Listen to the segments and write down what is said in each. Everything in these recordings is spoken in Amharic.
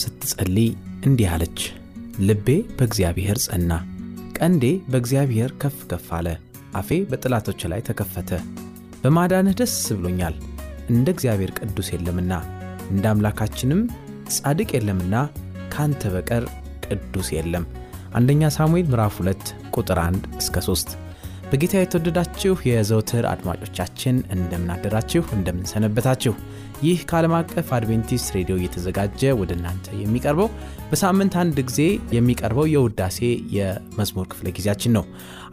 ስትጸልይ እንዲህ አለች፣ ልቤ በእግዚአብሔር ጸና፣ ቀንዴ በእግዚአብሔር ከፍ ከፍ አለ። አፌ በጠላቶች ላይ ተከፈተ። በማዳንህ ደስ ብሎኛል፣ እንደ እግዚአብሔር ቅዱስ የለምና እንደ አምላካችንም ጻድቅ የለምና ካንተ በቀር ቅዱስ የለም። አንደኛ ሳሙኤል ምዕራፍ 2 ቁጥር 1 እስከ 3 በጌታ የተወደዳችሁ የዘውትር አድማጮቻችን እንደምናደራችሁ እንደምንሰነበታችሁ ይህ ከዓለም አቀፍ አድቬንቲስት ሬዲዮ እየተዘጋጀ ወደ እናንተ የሚቀርበው በሳምንት አንድ ጊዜ የሚቀርበው የውዳሴ የመዝሙር ክፍለ ጊዜያችን ነው።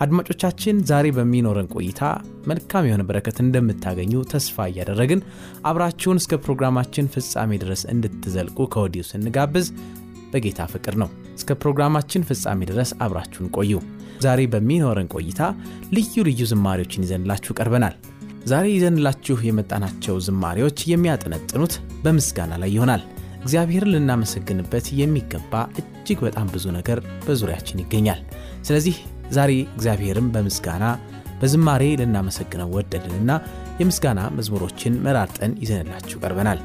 አድማጮቻችን ዛሬ በሚኖረን ቆይታ መልካም የሆነ በረከት እንደምታገኙ ተስፋ እያደረግን አብራችሁን እስከ ፕሮግራማችን ፍጻሜ ድረስ እንድትዘልቁ ከወዲሁ ስንጋብዝ በጌታ ፍቅር ነው። እስከ ፕሮግራማችን ፍጻሜ ድረስ አብራችሁን ቆዩ። ዛሬ በሚኖረን ቆይታ ልዩ ልዩ ዝማሬዎችን ይዘንላችሁ ቀርበናል ዛሬ ይዘንላችሁ የመጣናቸው ዝማሬዎች የሚያጠነጥኑት በምስጋና ላይ ይሆናል። እግዚአብሔርን ልናመሰግንበት የሚገባ እጅግ በጣም ብዙ ነገር በዙሪያችን ይገኛል። ስለዚህ ዛሬ እግዚአብሔርን በምስጋና በዝማሬ ልናመሰግነው ወደድንና የምስጋና መዝሙሮችን መራርጠን ይዘንላችሁ ቀርበናል።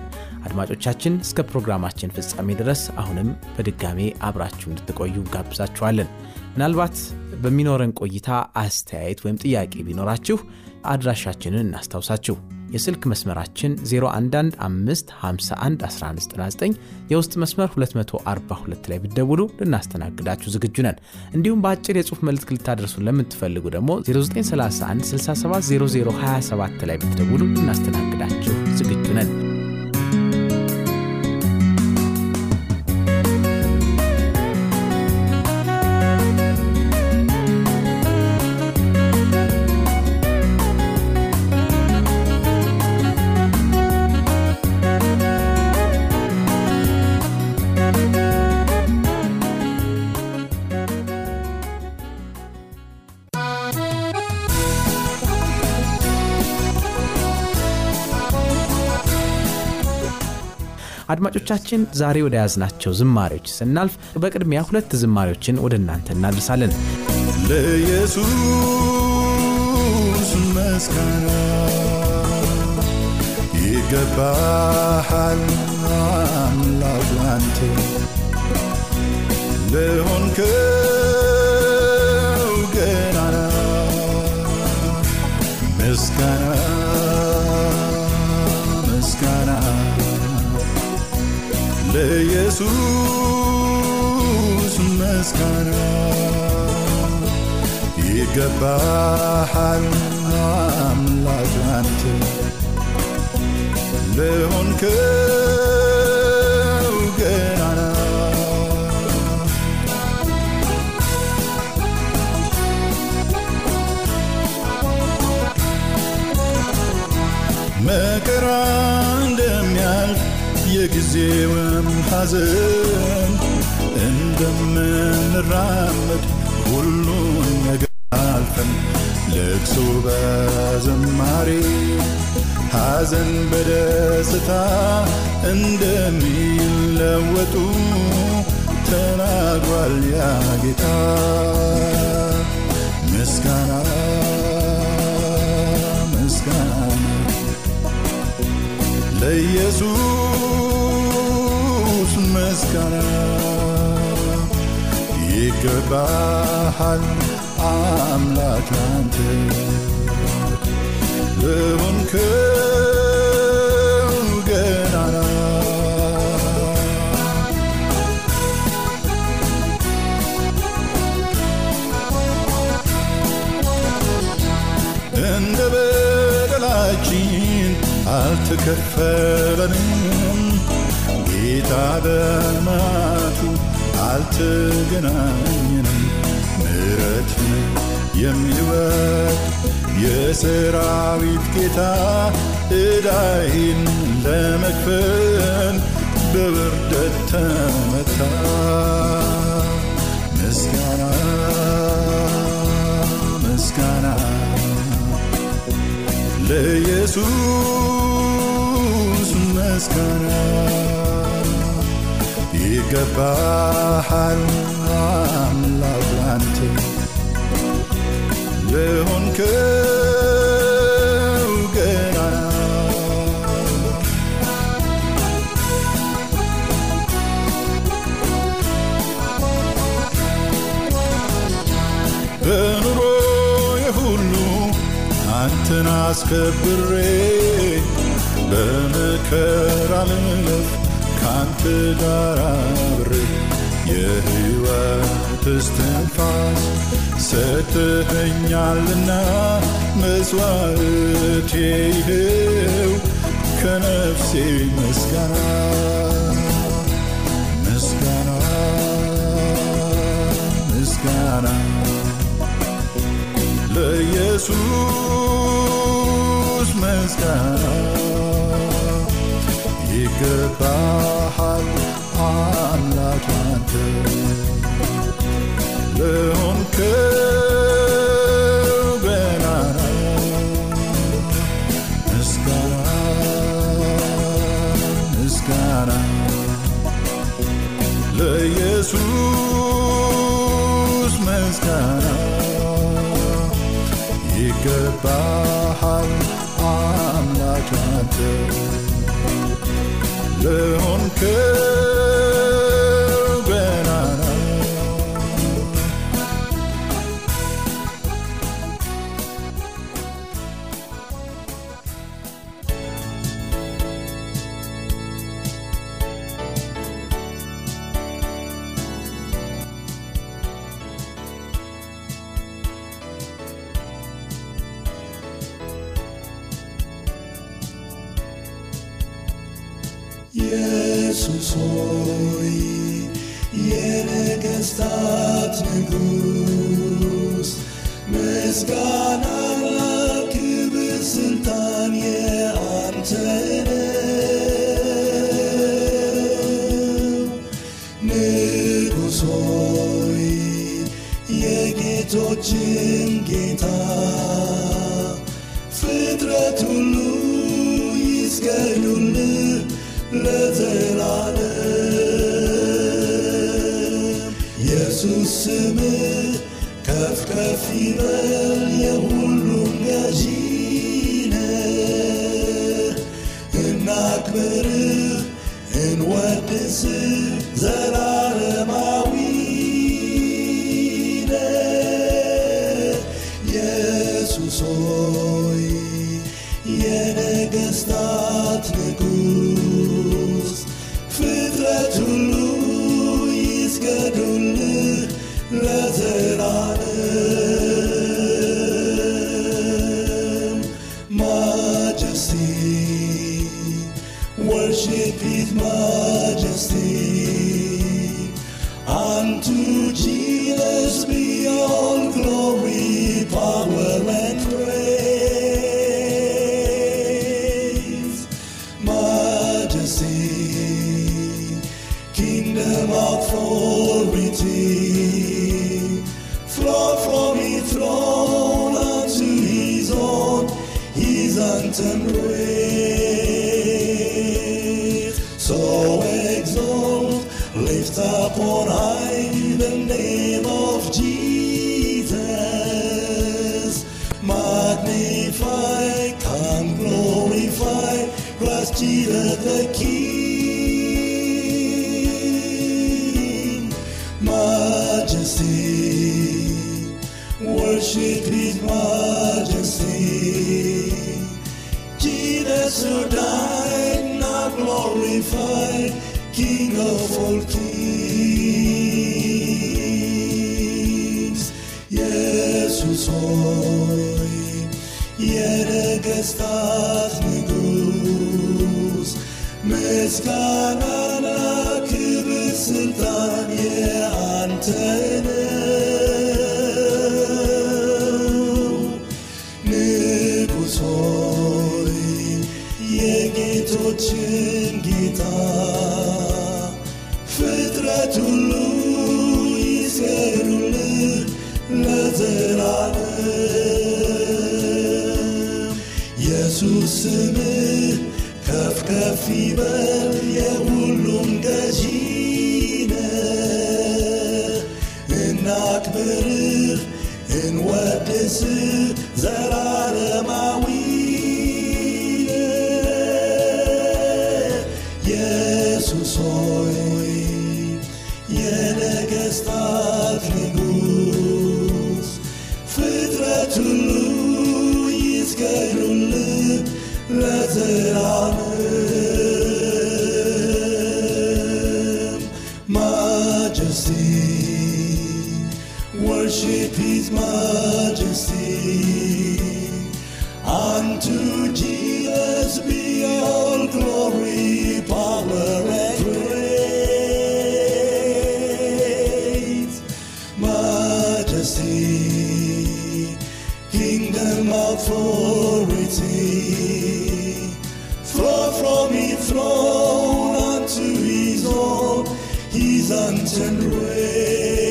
አድማጮቻችን እስከ ፕሮግራማችን ፍጻሜ ድረስ አሁንም በድጋሜ አብራችሁ እንድትቆዩ ጋብዛችኋለን ምናልባት በሚኖረን ቆይታ አስተያየት ወይም ጥያቄ ቢኖራችሁ አድራሻችንን እናስታውሳችሁ። የስልክ መስመራችን 0115511199 የውስጥ መስመር 242 ላይ ብደውሉ ልናስተናግዳችሁ ዝግጁ ነን። እንዲሁም በአጭር የጽሁፍ መልእክት ልታደርሱን ለምትፈልጉ ደግሞ 0931 670027 ላይ ብትደውሉ ልናስተናግዳችሁ ዝግጁ ነን አድማጮቻችን ዛሬ ወደ ያዝናቸው ዝማሬዎች ስናልፍ በቅድሚያ ሁለት ዝማሬዎችን ወደ እናንተ እናደርሳለን። ለኢየሱስ መስጋና ይገባሃል አምላክ አንተ። ለሆንከው ለኢየሱስ መስጋና ይገባሃል አምላክ አንተ ለሆንከው የጊዜውም ሐዘን እንደምንራመድ ሁሉን ነገር አልፈን ለቅሶ በዘማሬ ሐዘን በደስታ እንደሚለወጡ ተናግሯል ያ ጌታ። ምስጋና ምስጋና ለኢየሱስ ይቀራል ይገባሃል አምላክ ላንተ። ለሆንክው እንደ በደላችን አልተከፈለንም። ጌታ በማቱ አልተገናኘንም ምሕረትን የሚወድ የሰራዊት ጌታ ዕዳይን ለመክፈል በውርደት ተመታ። ምስጋና ምስጋና ለኢየሱስ ምስጋና ይገባሃል አምላክ ላንተ ለሆንከው ገናና በኑሮዬ አንተን አስከብሬ በመከራ ልለፍ ካንተ ጋር አብሬ የሕይወት እስትንፋስ ሰጥተኸኛልና መስዋዕቴ ይኸው ከነፍሴ ምስጋና ምስጋና ምስጋና ለኢየሱስ ምስጋና ይገባሃል አምላክ አንተ ለሆንከው ገናና ምስጋና ምስጋና ለኢየሱስ ምስጋና ይገባሃል አምላክ አንተ ለሆንከው majesty. Worship His majesty. Jesus who died, now glorified, King of all kings. Jesus hoy, yere gestas negus, mescanas. የጌቶችን ጌታ ፍጥረት ሁሉ ይስገዱልህ ለዘላለም። ኢየሱስ ስምህ ከፍ ከፍ ይበል የሁሉም ገዢ እናክብርህ እንወድስህ ዘላለማዊ ኢየሱስ ሆይ የነገሥታት authority flow from his throne unto his own, his untamed ways.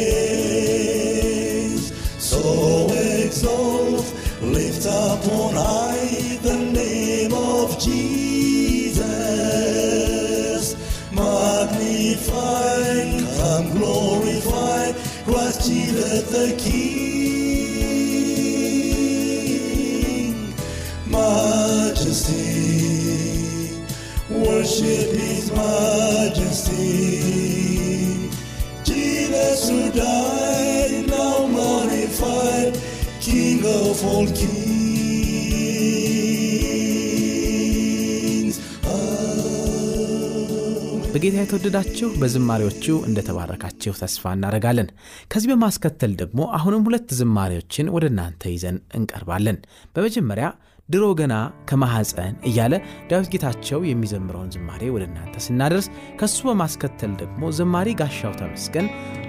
በጌታ የተወደዳችሁ በዝማሬዎቹ እንደተባረካችሁ ተስፋ እናደርጋለን። ከዚህ በማስከተል ደግሞ አሁንም ሁለት ዝማሬዎችን ወደ እናንተ ይዘን እንቀርባለን። በመጀመሪያ ድሮ ገና ከማሐፀን እያለ ዳዊት ጌታቸው የሚዘምረውን ዝማሬ ወደ እናንተ ስናደርስ ከሱ በማስከተል ደግሞ ዘማሪ ጋሻው ተመስገን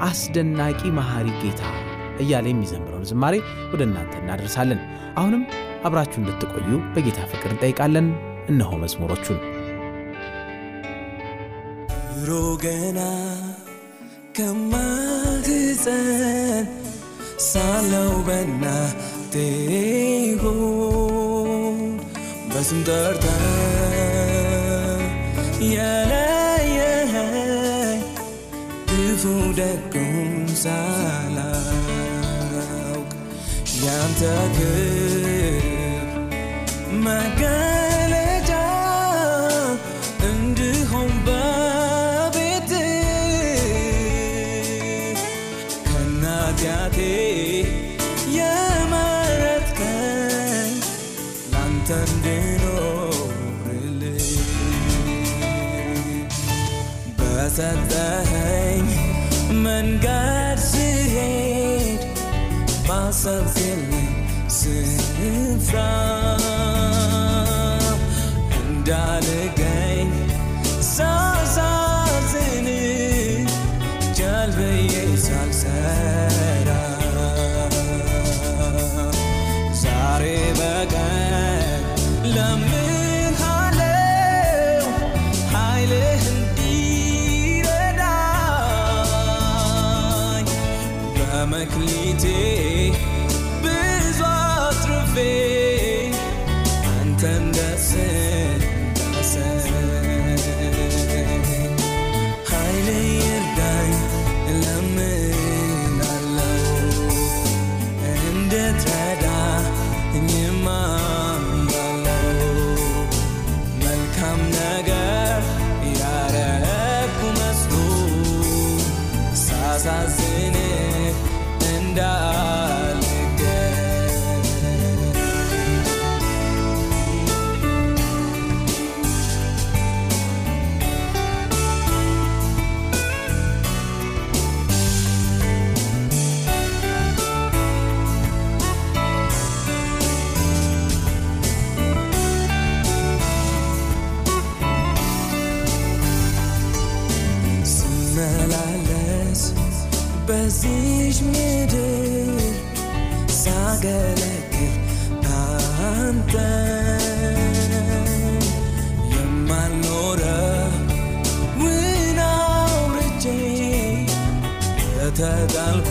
አስደናቂ መሐሪ ጌታ እያለ የሚዘምረውን ዝማሬ ወደ እናንተ እናደርሳለን። አሁንም አብራችሁ እንድትቆዩ በጌታ ፍቅር እንጠይቃለን። እነሆ መዝሙሮቹን ድሮ ገና ከማህፀን ሳለው በእናቴ ሆድ በስም ጠርተ የለየኸኝ ክፉ ደጉን ሳላውቅ ያንተ ክብር መገለጫ በቤት ከናጢአቴ የመረጥከኝ ላንተ እንድኖርልህ something since I'm and I. በመክሊቴ ብዙ አትርፌ አንተን ደስ እንዳሰኝ ስመላለስ በዚሽ ምድር ሳገለግል አንተ የማልኖረውን አውርጄ ተጣልኩ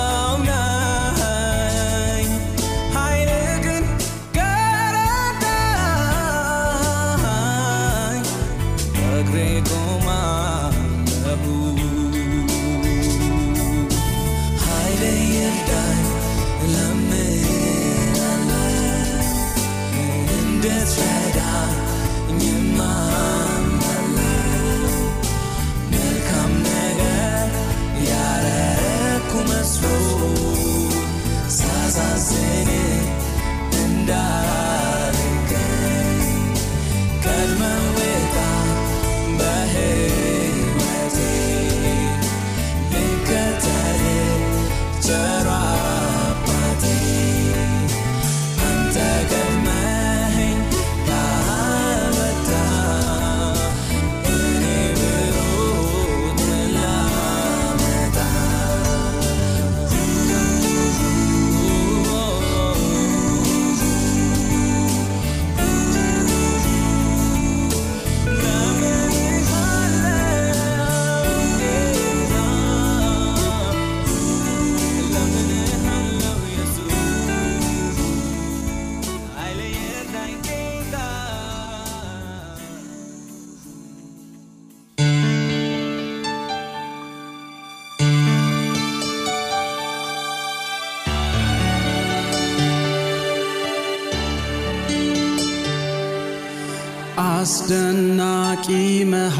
አስደናቂ መሃ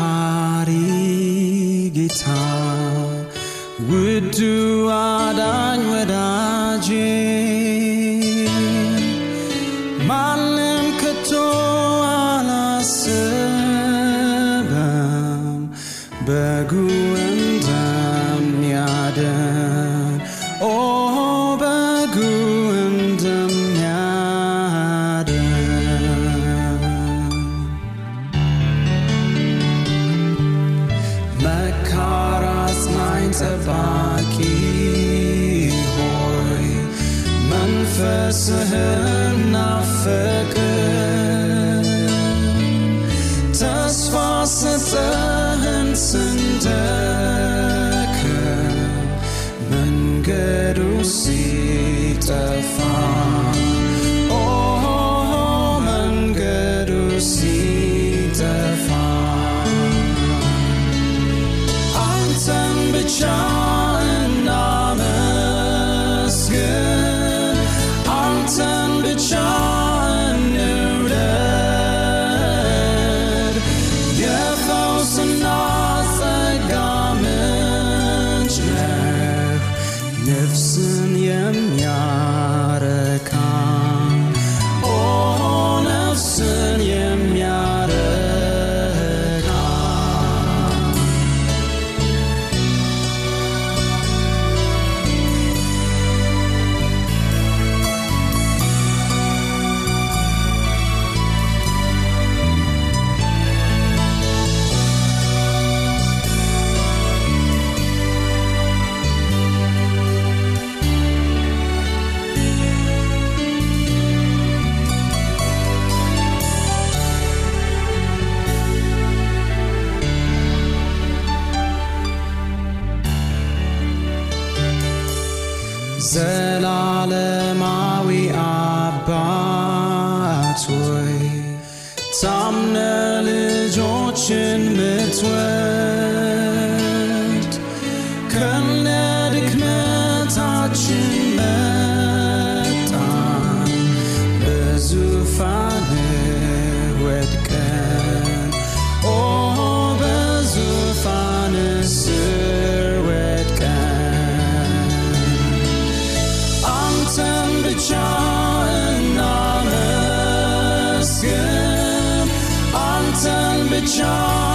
ብቻ እንውደድ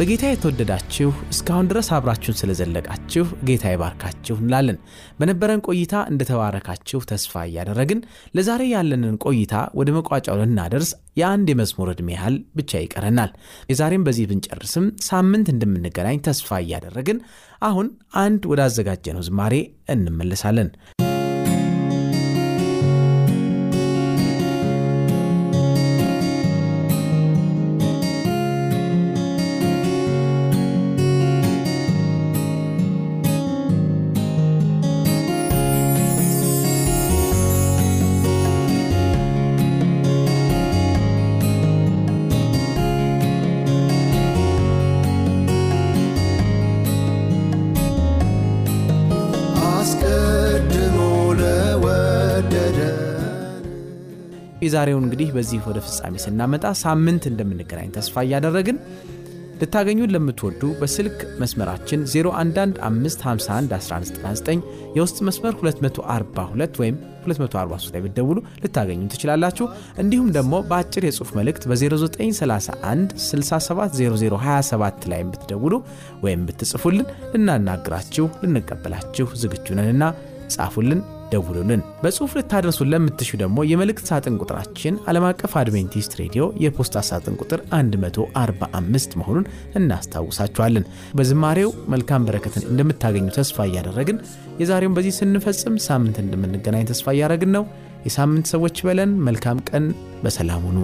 በጌታ የተወደዳችሁ እስካሁን ድረስ አብራችሁን ስለዘለቃችሁ ጌታ ይባርካችሁ እንላለን። በነበረን ቆይታ እንደተባረካችሁ ተስፋ እያደረግን ለዛሬ ያለንን ቆይታ ወደ መቋጫው ልናደርስ የአንድ የመዝሙር ዕድሜ ያህል ብቻ ይቀረናል። የዛሬም በዚህ ብንጨርስም ሳምንት እንደምንገናኝ ተስፋ እያደረግን አሁን አንድ ወዳዘጋጀነው ዝማሬ እንመለሳለን። የዛሬውን እንግዲህ በዚህ ወደ ፍጻሜ ስናመጣ ሳምንት እንደምንገናኝ ተስፋ እያደረግን ልታገኙን ለምትወዱ በስልክ መስመራችን 0115511199 የውስጥ መስመር 242 ወይም 243 ላይ ብትደውሉ ልታገኙ ትችላላችሁ። እንዲሁም ደግሞ በአጭር የጽሑፍ መልእክት በ0931 670027 ላይ ብትደውሉ ወይም ብትጽፉልን ልናናግራችሁ ልንቀበላችሁ ዝግጁ ነንና ጻፉልን፣ ደውሉልን። በጽሑፍ ልታደርሱን ለምትሹ ደግሞ የመልእክት ሳጥን ቁጥራችን ዓለም አቀፍ አድቬንቲስት ሬዲዮ የፖስታ ሳጥን ቁጥር 145 መሆኑን እናስታውሳችኋለን። በዝማሬው መልካም በረከትን እንደምታገኙ ተስፋ እያደረግን የዛሬውን በዚህ ስንፈጽም ሳምንት እንደምንገናኝ ተስፋ እያደረግን ነው። የሳምንት ሰዎች በለን። መልካም ቀን፣ በሰላም ሁኑ።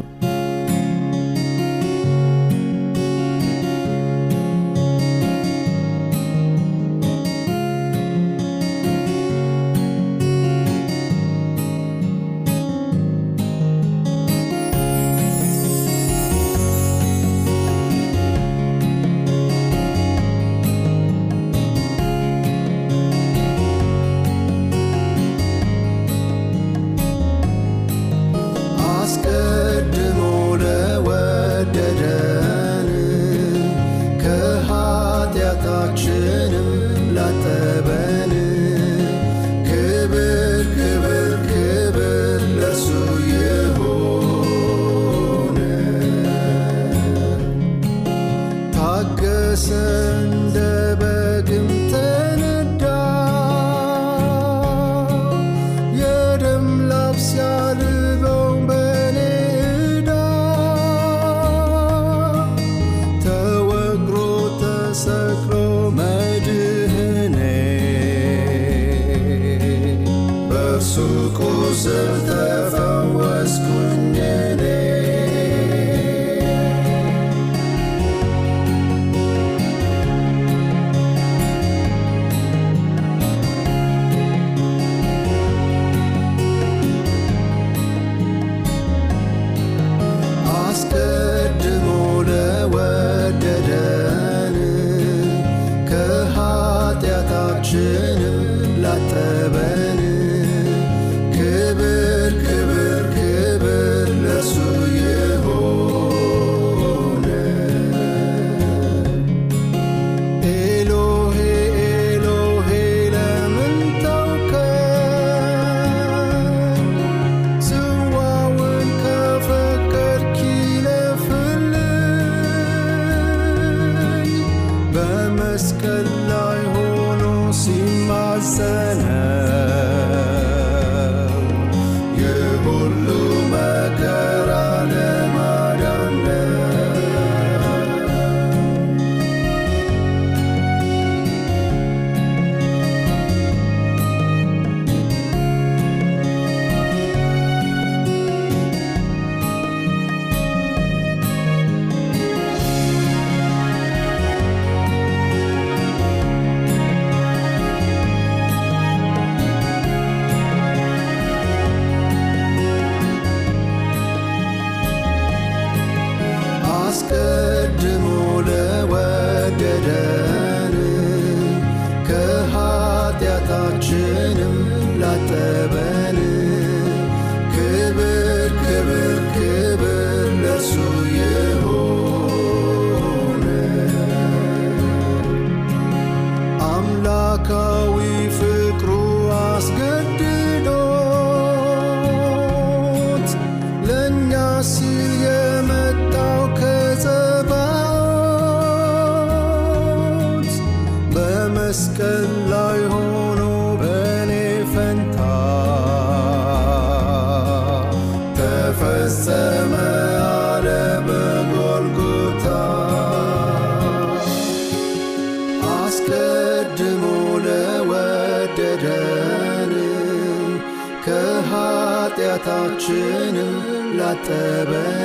是。تبارك